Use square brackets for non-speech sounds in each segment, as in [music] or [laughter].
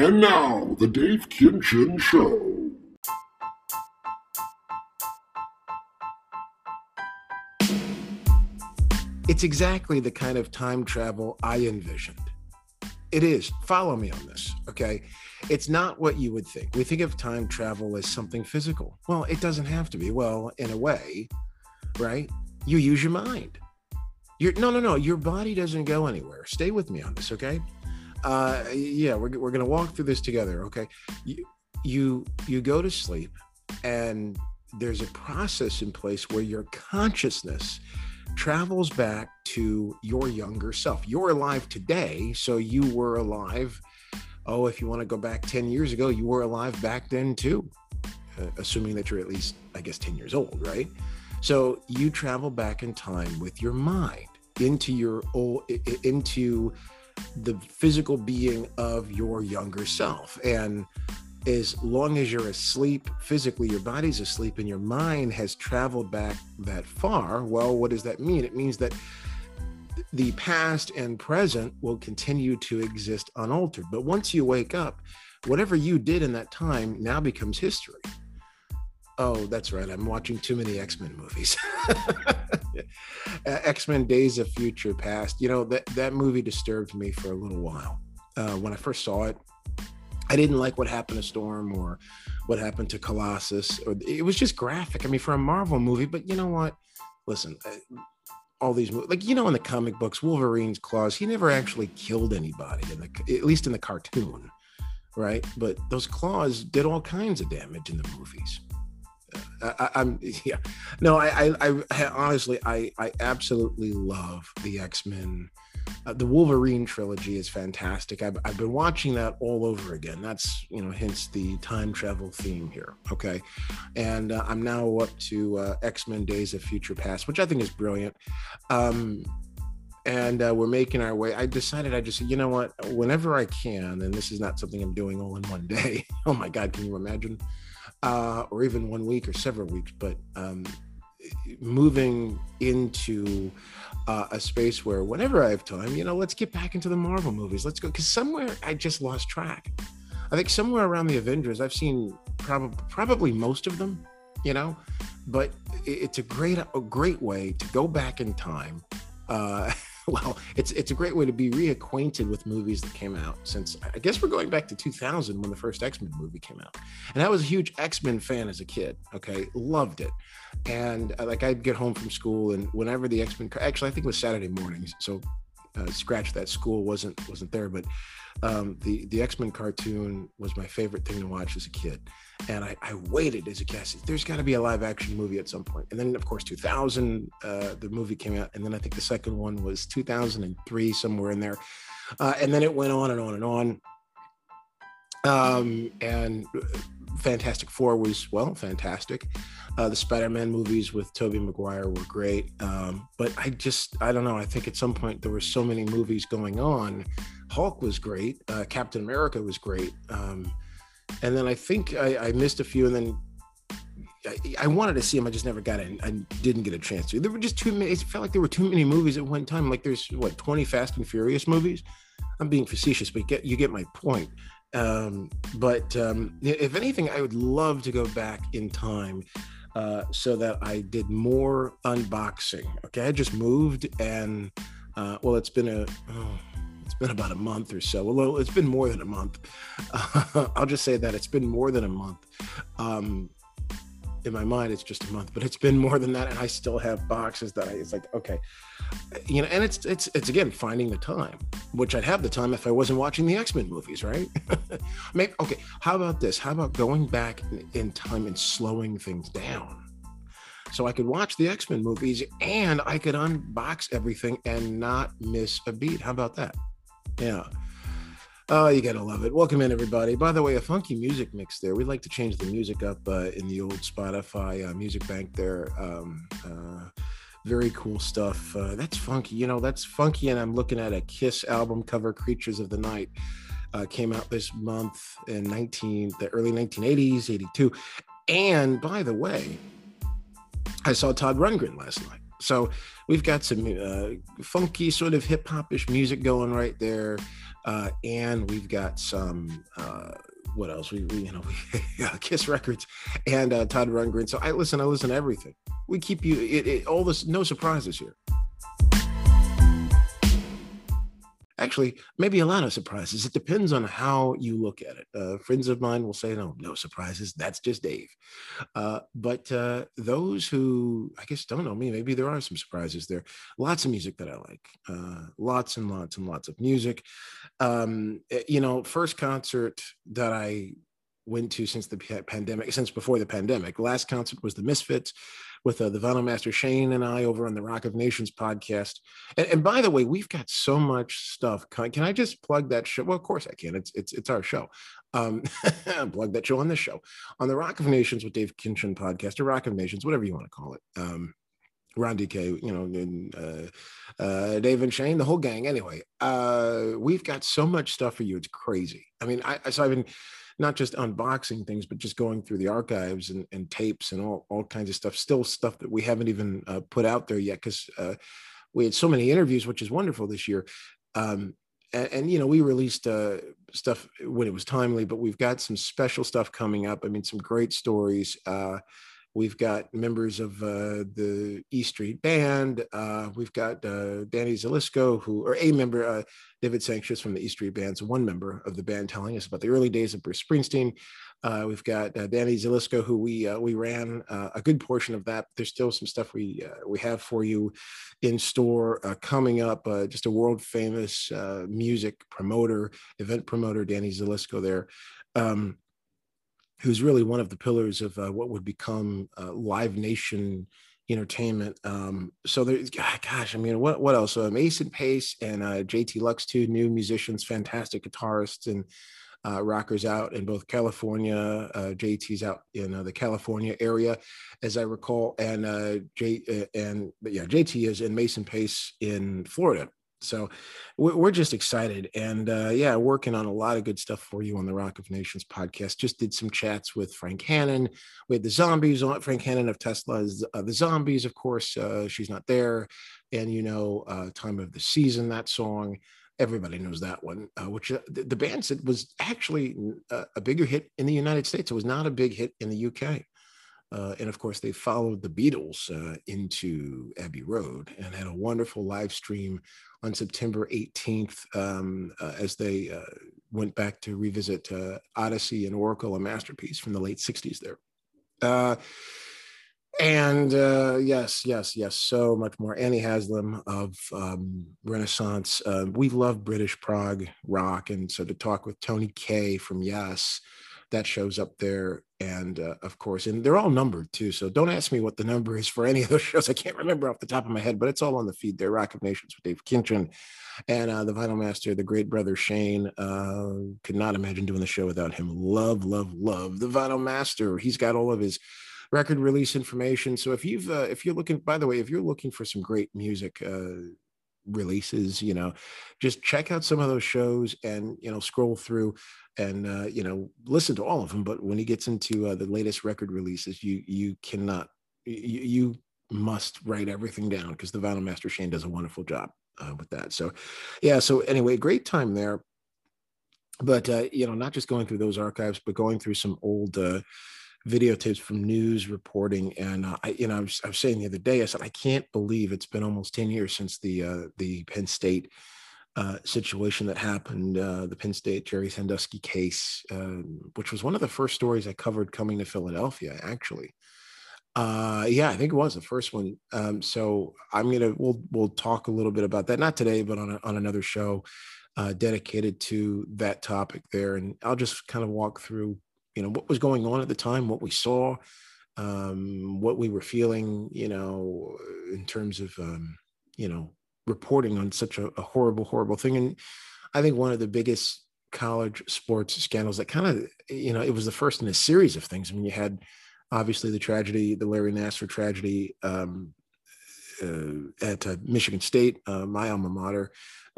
And now, the Dave Kinchen Show. It's exactly the kind of time travel I envisioned. It is. Follow me on this, okay? It's not what you would think. We think of time travel as something physical. Well, it doesn't have to be. Well, in a way, right? You use your mind. You're, no, no, no. Your body doesn't go anywhere. Stay with me on this, okay? Uh, yeah, we're, we're gonna walk through this together, okay? You, you you go to sleep, and there's a process in place where your consciousness travels back to your younger self. You're alive today, so you were alive. Oh, if you want to go back 10 years ago, you were alive back then too, uh, assuming that you're at least, I guess, 10 years old, right? So you travel back in time with your mind into your old, into the physical being of your younger self. And as long as you're asleep physically, your body's asleep, and your mind has traveled back that far, well, what does that mean? It means that the past and present will continue to exist unaltered. But once you wake up, whatever you did in that time now becomes history. Oh, that's right. I'm watching too many X Men movies. [laughs] X Men Days of Future Past. You know, that, that movie disturbed me for a little while. Uh, when I first saw it, I didn't like what happened to Storm or what happened to Colossus. Or it was just graphic. I mean, for a Marvel movie, but you know what? Listen, all these movies, like you know in the comic books, Wolverine's claws. He never actually killed anybody in the at least in the cartoon, right? But those claws did all kinds of damage in the movies. I, am [laughs] yeah, no, I, I, I, honestly, I, I absolutely love the X Men uh, the Wolverine trilogy is fantastic. I've, I've been watching that all over again. That's, you know, hence the time travel theme here. Okay. And uh, I'm now up to uh, X Men Days of Future Past, which I think is brilliant. Um, and uh, we're making our way. I decided I just, you know what, whenever I can, and this is not something I'm doing all in one day. [laughs] oh my God, can you imagine? Uh, or even one week or several weeks, but um, moving into uh, a space where whenever I have time, you know, let's get back into the Marvel movies. Let's go because somewhere I just lost track. I think somewhere around the Avengers, I've seen probably probably most of them, you know, but it's a great a great way to go back in time. Uh, [laughs] well, it's it's a great way to be reacquainted with movies that came out since I guess we're going back to 2000 when the first X Men movie came out, and I was a huge X Men fan as a kid. Okay, loved it, and uh, like I'd get home from school, and whenever the X Men, actually I think it was Saturday mornings, so uh, scratch that school wasn't wasn't there, but um, the the X Men cartoon was my favorite thing to watch as a kid, and I, I waited as a kid. There's got to be a live action movie at some point, and then of course 2000 uh, the movie came out, and then I think the second one was 2003 somewhere in there, uh, and then it went on and on and on. Um, and uh, Fantastic Four was well fantastic. Uh, the Spider-Man movies with Tobey Maguire were great, um, but I just I don't know. I think at some point there were so many movies going on. Hulk was great. Uh, Captain America was great, um, and then I think I, I, missed a few. And then I, wanted to see them. I just never got it. I didn't get a chance to. There were just too many. It felt like there were too many movies at one time. Like there's what 20 Fast and Furious movies. I'm being facetious, but you get you get my point. Um, but um, if anything, I would love to go back in time uh, so that I did more unboxing. Okay, I just moved and uh, well, it's been a oh, it's been about a month or so. Well, it's been more than a month. [laughs] I'll just say that it's been more than a month. Um, in my mind it's just a month but it's been more than that and i still have boxes that i it's like okay. You know and it's it's it's again finding the time which i'd have the time if i wasn't watching the x-men movies right? [laughs] Maybe okay how about this? How about going back in time and slowing things down? So i could watch the x-men movies and i could unbox everything and not miss a beat. How about that? Yeah Oh, you gotta love it. Welcome in, everybody. By the way, a funky music mix there. We'd like to change the music up uh, in the old Spotify uh, music bank there. Um, uh, very cool stuff. Uh, that's funky. You know, that's funky. And I'm looking at a Kiss album cover, "Creatures of the Night." Uh, came out this month in 19 the early 1980s, 82. And by the way, I saw Todd Rundgren last night. So we've got some uh, funky sort of hip-hop-ish music going right there, uh, and we've got some. Uh, what else? We, we you know, [laughs] Kiss Records and uh, Todd Rundgren. So I listen. I listen to everything. We keep you it, it, all this. No surprises here. Actually maybe a lot of surprises. It depends on how you look at it. Uh, friends of mine will say no no surprises. That's just dave. Uh, but uh, those who i guess don't know me maybe there are some surprises there. Lots of music that i like. Uh, lots and lots and lots of music. Um, eh, you know first concert that i went to since the pandemic since before the pandemic last concert was the misfits with uh, the Vinyl Master Shane and I over on the Rock of Nations podcast. And, and by the way, we've got so much stuff. Can, can, I just plug that show? Well, of course I can. It's it's it's our show. Um, [laughs] plug that show on this show on the Rock of Nations with Dave Kinchen podcast or Rock of Nations, whatever you want to call it. Um, Ron DK, you know, and, uh, uh, Dave and Shane, the whole gang. Anyway, uh, we've got so much stuff for you. It's crazy. I mean, I so I've been not just unboxing things, but just going through the archives and, and tapes and all, all kinds of stuff, still stuff that we haven't even uh, put out there yet because uh, we had so many interviews, which is wonderful this year. Um, and, and, you know, we released uh, stuff when it was timely, but we've got some special stuff coming up. I mean, some great stories. We've got members of uh, the E Street Band. Uh, we've got uh, Danny Zelisko, who, or a member, uh, David Sancious from the E Street Band's one member of the band, telling us about the early days of Bruce Springsteen. Uh, we've got uh, Danny Zelisko, who we we ran a good portion of that. There's still some stuff we we have for you in store coming up. just a world famous music promoter, event promoter, Danny Zelisko there. Um, who's really one of the pillars of uh, what would become uh, Live Nation Entertainment. Um, so there's, gosh, I mean, what what else? Uh, Mason Pace and uh, JT Lux, two new musicians, fantastic guitarists and uh, rockers out in both California. Uh, JT's out in uh, the California area, as I recall, and uh, J uh, and yeah, JT is in Mason Pace in Florida. So we're just excited and uh, yeah, working on a lot of good stuff for you on the Rock of Nations podcast. Just did some chats with Frank Hannon. We had the zombies on Frank Hannon of Tesla's uh, the zombies, of course. Uh, she's not there, and you know, uh, time of the season that song. Everybody knows that one, uh, which uh, the, band said was actually a, a bigger hit in the United States. It was not a big hit in the UK. Uh, and of course, they followed the Beatles uh, into Abbey Road and had a wonderful live stream on September 18th um, uh, as they uh, went back to revisit uh, Odessey and Oracle, a masterpiece from the late 60s there. Uh, and yes, yes, yes, so much more. Annie Haslam of um, Renaissance. we love British prog rock. And so to talk with Tony Kaye from Yes, that shows up there. And uh, of course and they're all numbered too. So don't ask me what the number is for any of those [laughs] shows. I can't remember off the top of my head but it's all on the feed there. Rock of nations with dave kinchen and uh, the vinyl master the great brother shane. Uh, could not imagine doing the show without him. Love love love the vinyl master. He's got all of his record release information. So if you've uh, if you're looking by the way if you're looking for some great music uh, releases you know just check out some of those shows and you know scroll through and uh, you know listen to all of them but when he gets into uh, the latest record releases you you cannot you, you must write everything down because the vinyl master shane does a wonderful job uh, with that. So yeah so anyway great time there. But uh, you know not just going through those archives but going through some old uh, videotapes from news reporting. And uh, I, you know, I was, I was, saying the other day, I said, I can't believe it's been almost 10 years since the, uh, the Penn State uh, situation that happened, uh, the Penn State Jerry Sandusky case, um, which was one of the first stories I covered coming to Philadelphia, actually. Uh, yeah, I think it was the first one. Um, so I'm gonna we'll we'll talk a little bit about that, not today, but on a, on another show uh, dedicated to that topic there, and I'll just kind of walk through you know what was going on at the time what we saw um, what we were feeling you know in terms of um, you know reporting on such a, a, horrible horrible thing. And i think one of the biggest college sports scandals that kind of you know it was the first in a series of things. I mean you had obviously the tragedy the larry nassar tragedy um, uh, at uh, michigan state uh, my alma mater.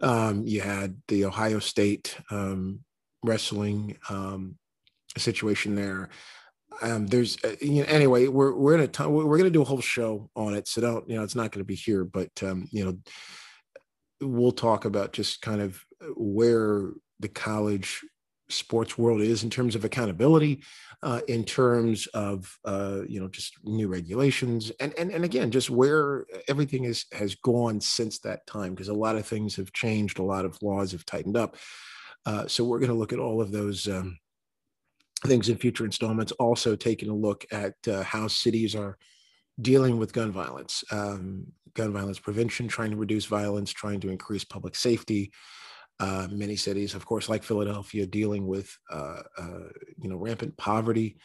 Um, you had the ohio state um, wrestling um, situation there. um, there's uh, you know, anyway, we're we're in a ton, we're going to do a whole show on it, so don't you know it's not going to be here, but um, you know, we'll talk about just kind of where the college sports world is in terms of accountability, uh, in terms of uh, you know just new regulations, and and and again, just where everything is has gone since that time, because a lot of things have changed, a lot of laws have tightened up. Uh, so we're going to look at all of those um, things in future installments. Also, taking a look at uh, how cities are dealing with gun violence, um, gun violence prevention, trying to reduce violence, trying to increase public safety. Uh, many cities, of course, like Philadelphia, dealing with uh, uh, you know rampant poverty,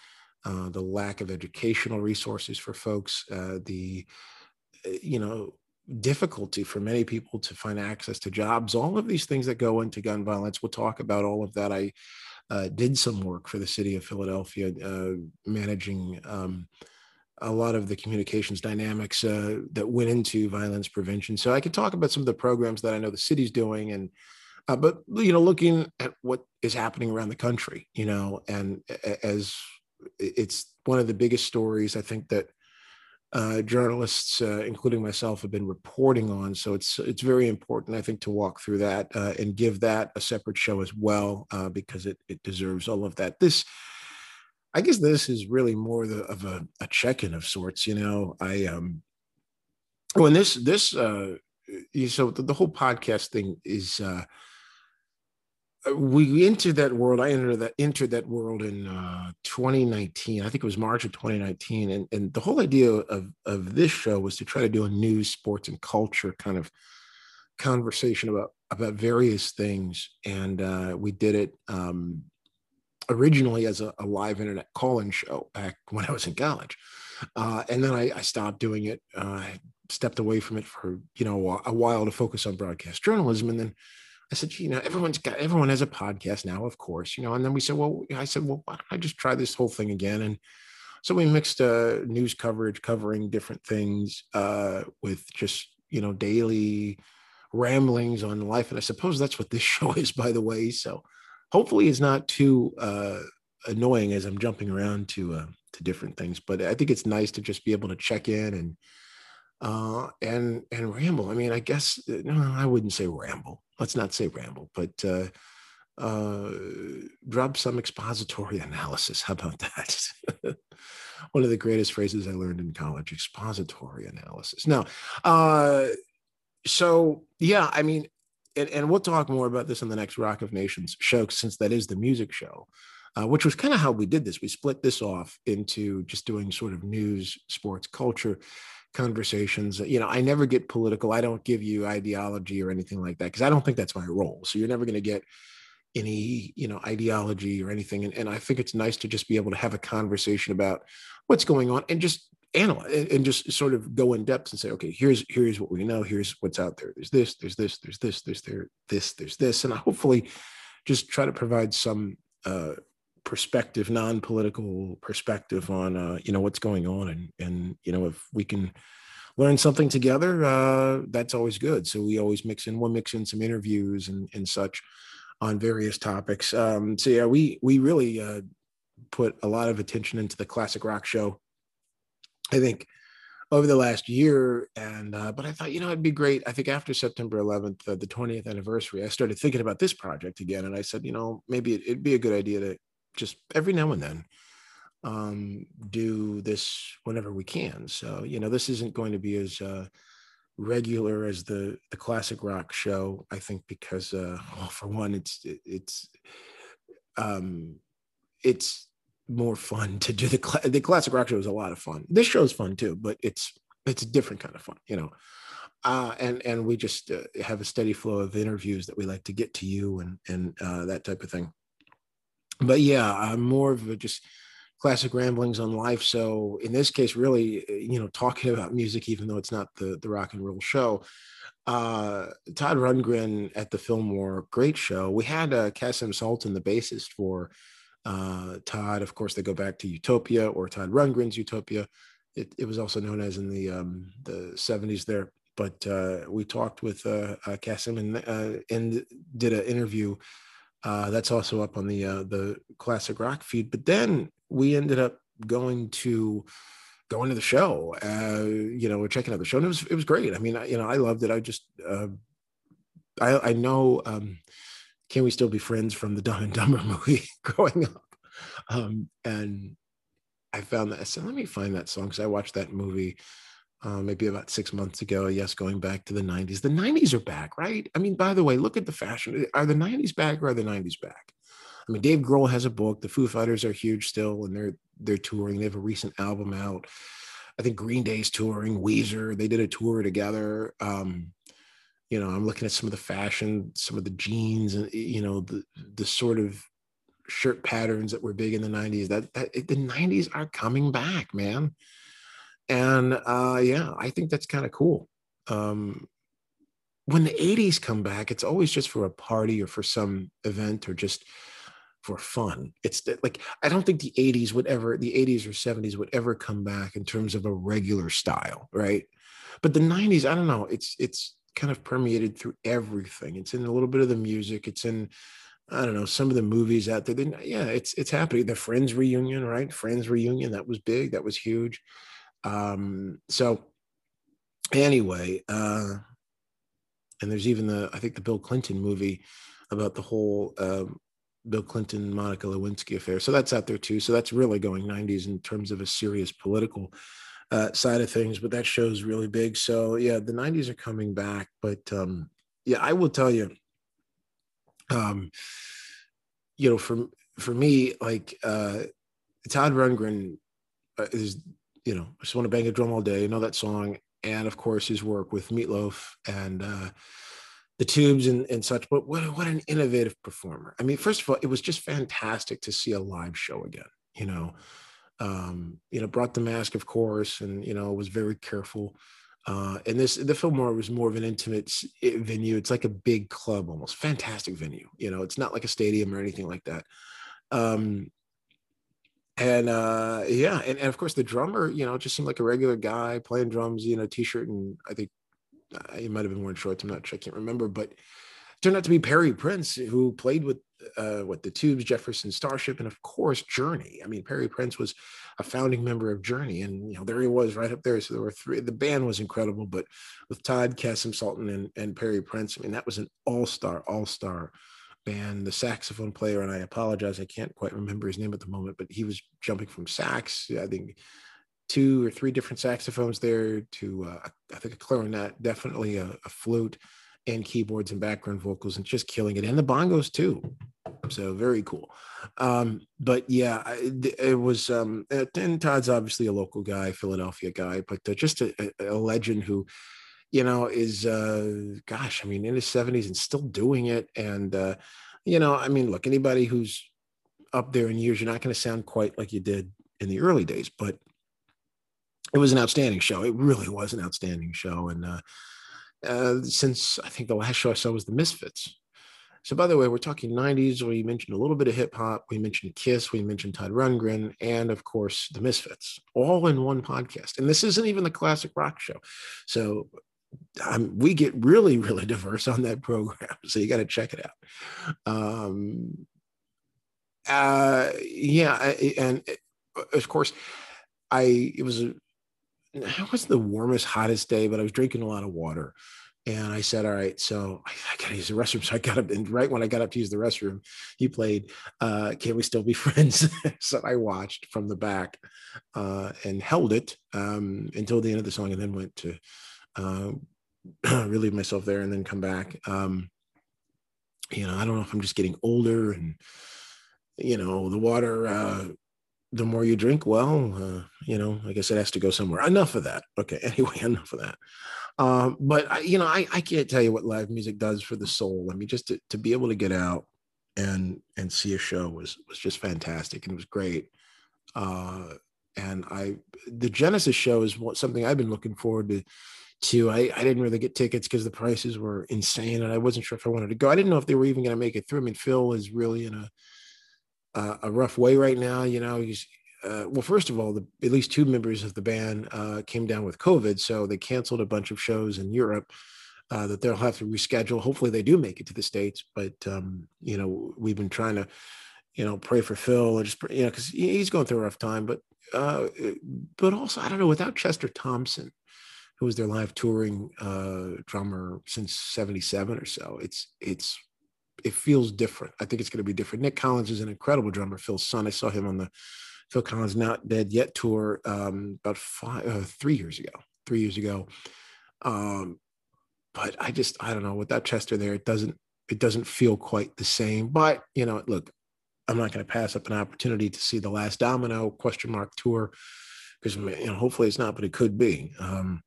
uh, the lack of educational resources for folks, uh, the you know difficulty for many people to find access to jobs. All of these things that go into gun violence. We'll talk about all of that. I did some work for the city of Philadelphia, managing. Um, a lot of the communications dynamics uh, that went into violence prevention. So I could talk about some of the programs that I know the city's doing, and uh, but you know, looking at what is happening around the country, you know, and as it's one of the biggest stories I think that uh, journalists, uh, including myself, have been reporting on. So it's it's very important, I think, to walk through that uh, and give that a separate show as well uh, because it it deserves all of that. This I guess this is really more the, of a, a check-in of sorts. You know, I um, when this this uh, so the, the whole podcast thing is uh, we entered that world. I entered that entered that world in uh, 2019. I think it was March of 2019, and and the whole idea of of this show was to try to do a news, sports, and culture kind of conversation about about various things, and uh, we did it. Um, originally as a, a live internet call-in show back [laughs] when I was in college. Uh, and then I, I, stopped doing it. Uh, I stepped away from it for, you know, a while to focus on broadcast journalism. And then I said, you know, everyone's got, everyone has a podcast now, of course, you know, and then we said, well, I said, well, why don't I just try this whole thing again? And so we mixed uh, news coverage covering different things uh, with just, you know, daily ramblings on life. And I suppose that's what this [laughs] show is, by the way. So, hopefully it's not too uh, annoying as I'm jumping around to uh, to different things. But I think it's nice to just be able to check in and uh, and and ramble. I mean, I guess uh, no, I wouldn't say ramble. Let's not say ramble, but uh, uh, drop some expository analysis. How about that? [laughs] One of the greatest phrases I learned in college: expository analysis. Now, uh, so yeah, I mean, and, and we'll talk more about this in the next Rock of Nations show, since that is the music show, uh, which was kind of how we did this. We split this off into just doing sort of news, sports, culture conversations. You know, I never get political. I don't give you ideology or anything like that because I don't think that's my role. So you're never going to get any you know ideology or anything and, and i think it's nice to just be able to have a conversation about what's going on and just analyze and just sort of go in depth and say, okay, here's here's what we know, here's what's out there. There's this, there's this, there's this, there's there, this, there's this, and I hopefully just try to provide some uh, perspective, non-political perspective on uh, you know what's going on, and and you know if we can learn something together, uh, that's always good. So we always mix in, we'll mix in some interviews and and such on various topics. Um, so yeah, we we really uh, put a lot of attention into the classic rock show I think over the last year and uh, but i thought you know it'd be great i think after september 11th uh, the 20th anniversary i started thinking about this project again and i said you know maybe it, would be a good idea to just every now and then um, do this whenever we can so you know this isn't going to be as uh, regular as the the classic rock show i think because uh [laughs] well for one it's it, it's um it's more fun to do the cl- the classic rock show is a lot of fun. This show is fun too, but it's it's a different kind of fun, you know. Uh, and and we just uh, have a steady flow of interviews that we like to get to you and and uh, that type of thing. But yeah, I'm more of a just classic ramblings on life. So in this case, really, uh, you know, talking [laughs] about music, even though it's not the the rock and roll show. Uh, Todd Rundgren at the Fillmore, great show. We had uh, Kasim Sultan, the bassist for uh, Todd, of course, they go back to Utopia or Todd Rundgren's Utopia. It, it was also known as in the um, the 70s there. But uh, we talked with uh, uh, Kasim and, uh, and did an interview. Uh, that's also up on the uh, the classic rock feed. But then we ended up going to going to the show, uh, you know, we're checking out the show. And it was it was great. I mean, I, you know, I loved it. I just uh, I I know um, can we still be friends from the Dumb [laughs] and Dumber movie [laughs] growing up, um, and I found that. I said, let me find that song because I watched that movie. Uh, maybe about six months ago. Yes, going back to the 90s. The 90s are back, right? I mean, by the way, look at the fashion. Are the 90s back or are the 90s back? I mean, Dave Grohl has a book. The Foo Fighters are huge still, and they're they're touring. They have a recent album out. I think Green Day's touring. Weezer, they did a tour together. Um, you know, I'm looking at some of the fashion, some of the jeans, and you know, the the sort of shirt patterns that were big in the 90s. That, that the 90s are coming back, man. And uh, yeah, I think that's kind of cool. Um, when the 80s come back, it's always just for a party or for some event or just for fun. It's like I don't think the 80s would ever, the 80s or 70s would ever come back in terms of a regular style, right? But the 90s, I don't know, it's it's kind of permeated through everything. It's in a little bit of the music, it's in I don't know, some of the movies out there. Then yeah, it's it's happening. The Friends reunion, right? Friends reunion, that was big, that was huge. Um, so anyway, uh and there's even the I think the Bill Clinton movie about the whole um, Bill Clinton, Monica Lewinsky affair. So that's out there too. So that's really going 90s in terms of a serious political uh, side of things. But that show's really big. So yeah, the 90s are coming back. But um, yeah, I will tell you, um, you know, for for me, like uh, Todd Rundgren uh, is, you know, I just want to bang a drum all day. I know that song, and of course his work with Meatloaf and. Uh, the tubes and, and such but what, what an innovative performer i mean first of all it was just fantastic to see a live show again you know um you know brought the mask of course and you know was very careful uh and this the fillmore was more of an intimate venue it's like a big club almost fantastic venue you know it's not like a stadium or anything like that um and uh yeah and, and of course the drummer you know just seemed like a regular guy playing drums you know t-shirt and i think he might have been wearing shorts. I'm not sure. I can't remember, but turned out to be Prairie Prince, who played with uh, what the Tubes, Jefferson Starship, and of course Journey. I mean, Prairie Prince was a founding member of Journey, and you know there he was right up there. So there were three. The band was incredible, but with Todd, Kasim Sultan and, and Prairie Prince, I mean that was an all-star, all-star band. The saxophone player, and I apologize, I can't quite remember his name at the moment, but he was jumping from sax. I think two or three different saxophones there to uh, I think a clarinet, definitely a, a, flute, and keyboards and background vocals, and just killing it, and the bongos too. So very cool. Um, but yeah, it, was. Um, and Todd's obviously a local guy, Philadelphia guy, but uh, just a, a, legend who, you know, is uh, gosh, I mean, in his seventies and still doing it, and uh, you know, I mean, look, anybody who's up there in years, you're not going to sound quite like you did in the early days, but it was an outstanding show. It really was an outstanding show. And uh, uh, since I think the last show I saw was the Misfits. So, by the way, we're talking 90s. We mentioned a little bit of hip hop. We mentioned Kiss. We mentioned Todd Rundgren. And of course, the Misfits, all in one podcast. And this isn't even the classic rock show. So, um, we get really, really [laughs] diverse on that program. So, you got to check it out. Um, uh, yeah. And of course, I, it was a, it wasn't the warmest, hottest day, but I was drinking a lot of water. And I said, all right, so I, I got to use the restroom. [laughs] So I got up, and right when I got up to use the restroom, he played uh, Can We Still Be [laughs] Friends? so I watched from the back uh, and held it um, until the end of the song and then went to uh, [clears throat] relieve myself there and then come back. Um, you know, I don't know if I'm just getting older and, you know, the water uh, the more you drink, well, uh, you know, I guess it has to go somewhere. Enough of that. Okay. [laughs] Anyway, enough of that. Um, but I, you know, I, I can't tell you what live music does for the soul. I mean, just to, to be able to get out and and see a show was was just fantastic and it was great. Uh, and I the Genesis show is what, something I've been looking forward to. To I, I didn't really get tickets because the prices were insane and I wasn't sure if I wanted to go. I didn't know if they were even going to make it through. I mean, Phil is really in a uh, a rough way right now. You know, he's uh, well, first of all, the, at least two members of the band uh, came down with COVID, so they canceled a bunch of shows in Europe uh, that they'll have to reschedule. Hopefully, they do make it to the states. But um, you know, we've been trying to, you know, pray for Phil, or just you know, because he's going through a rough time. But uh, but also I don't know without Chester Thompson, who was their live touring uh, drummer since '77 or so. It's it's it feels different. I think it's going to be different. Nic Collins is an incredible drummer. Phil's son. I saw him on the Phil Collins Not Dead Yet tour um, about five, uh, three years ago. Three years ago. Um, but I just I don't know without Chester there, it doesn't it doesn't feel quite the same. But you know, look, I'm not going to pass up an opportunity to see the last Domino question mark tour because you know hopefully it's not, but it could be. Um,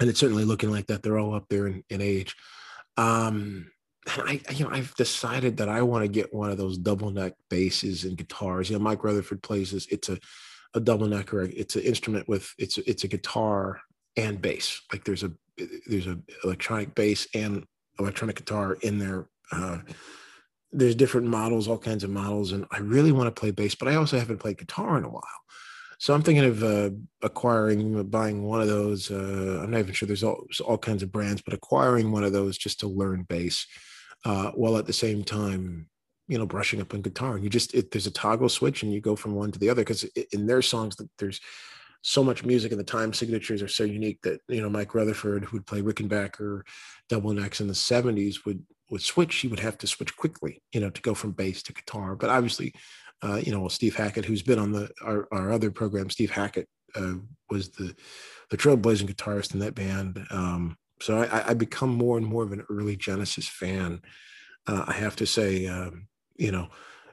and it's certainly looking like that. They're all up there in, in age. Um, I, you know, I've decided that I want to get one of those double neck basses and guitars. You know, Mike Rutherford plays this. It's a, a double necker. It's an instrument with it's it's a guitar and bass. Like there's a there's a electronic bass and electronic guitar in there. Uh, there's different models, all kinds of models, and I really want to play bass, but I also haven't played guitar in a while. So I'm thinking of uh, acquiring, buying one of those. Uh, I'm not even sure there's all, all kinds of brands, but acquiring one of those just to learn bass, uh, while at the same time, you know, brushing up on guitar. And you just it, there's a toggle switch, and you go from one to the other because in their songs, there's so much music and the time signatures are so unique that you know Mike Rutherford, who would play Rickenbacker, double necks in the '70s, would would switch. He would have to switch quickly, you know, to go from bass to guitar. But obviously, uh, you know, Steve Hackett, who's been on the our, our other program, Steve Hackett uh, was the the trailblazing guitarist in that band. Um, so I, I become more and more of an early Genesis fan. Uh, I have to say, um, you know,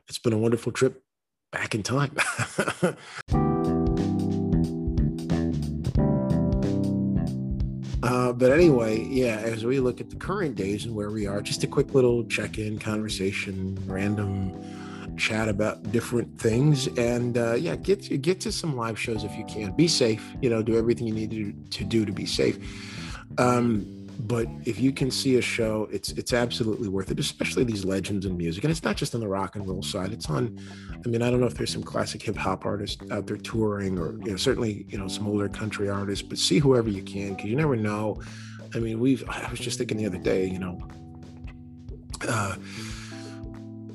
it's been a wonderful trip back in time. [laughs] Uh, but anyway, yeah, as we look at the current days and where we are, just a quick little check in conversation, random chat about different things. And uh, yeah, get, get to some live shows if you can. Be safe, you know, do everything you need to, to do to be safe. Um, but if you can see a show it's it's absolutely worth it especially these legends in music and it's not just on the rock and roll side it's on i mean i don't know if there's some classic hip hop artists out there touring or you know certainly you know some older country artists but see whoever you can because you never know i mean we've i was just thinking the other day you know uh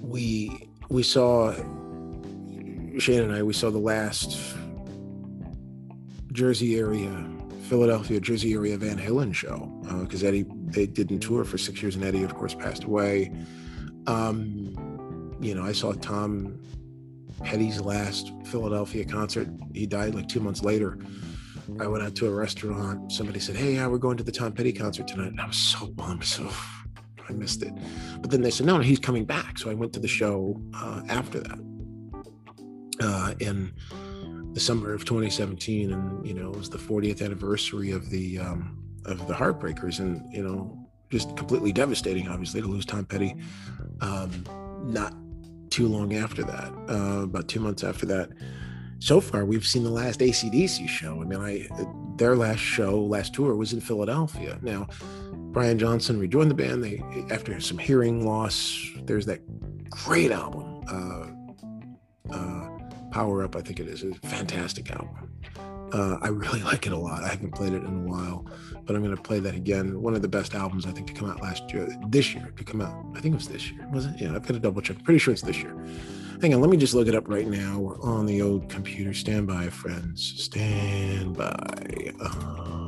we we saw shane and i we saw the last jersey area Philadelphia, Jersey area Van Halen show because uh, Eddie they didn't tour for six years, and Eddie, of course, passed away. Um, you know, I saw Tom Petty's last Philadelphia concert. He died like two months later. I went out to a restaurant. Somebody said, "Hey, yeah, we're going to the Tom Petty concert tonight," and I was so bummed. So I missed it. But then they said, "No, no, he's coming back." So I went to the show uh, after that. Uh, and the summer of 2017, and you know it was the 40th anniversary of the um, of the Heartbreakers, and you know just completely devastating, obviously, to lose Tom Petty. Um, not too long after that, uh, about two months after that. So far, we've seen the last ACDC show. I mean, I their last show, last tour was in Philadelphia. Now, Brian Johnson rejoined the band. They after some hearing loss. There's that great album. Uh, uh, Power Up, I think it is. It's a fantastic album. Uh, I really [laughs] like it a lot. I haven't played it in a while, but I'm going to play that again. One of the best albums I think to come out last year, this year to come out. I think it was this year, was it? Yeah, I've got to double check. Pretty sure it's this year. Hang on, let me just look it up right now. We're on the old computer. Stand by, friends. Stand by. Uh,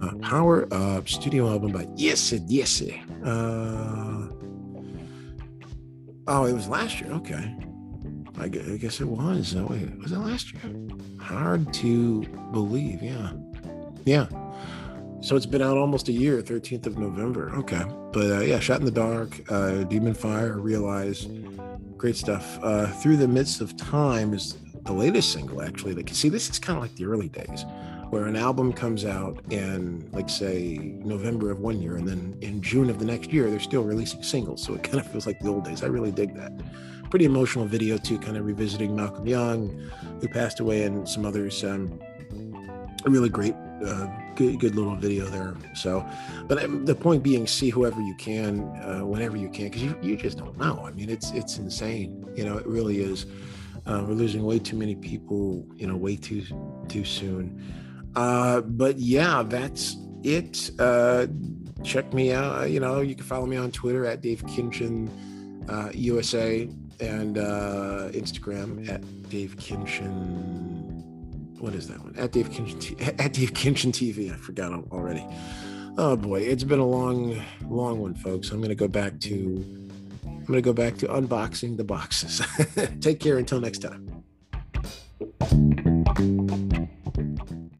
uh, Power Up studio album by Yes Yes. Uh, oh, it was last year. Okay. I guess it was. Oh, wait, was it last year? Hard to believe. Yeah. Yeah. So it's been out almost a year, 13th of November. Okay. But uh, yeah, Shot in the Dark, uh, Demon Fire, Realize, great stuff. Uh, Through the Mists of Time is the latest single, actually. Like, see, this is kind of like the early days where an album comes out in, like, say, November of one year, and then in June of the next year, they're still releasing singles. So it kind of feels like the old days. I really dig that pretty emotional video too, kind of revisiting Malcolm Young, who passed away, and some others. Um, a really great, uh, good, good little video there. So, but the point being, see whoever you can, uh, whenever you can, because you, you just don't know. I mean, it's it's insane. You know, it really is. Uh, we're losing way too many people. You know, way too too soon. Uh, but yeah, that's it. Uh, check me out. You know, you can follow me on Twitter at Dave Kinchen uh, USA and uh, Instagram at Dave Kinchen. What is that one? At Dave Kinchen, [laughs] at Dave Kinchen TV. I forgot already. Oh boy, it's been a long, long one, folks. I'm gonna go back to I'm gonna go back to unboxing the boxes. [laughs] Take care until next time.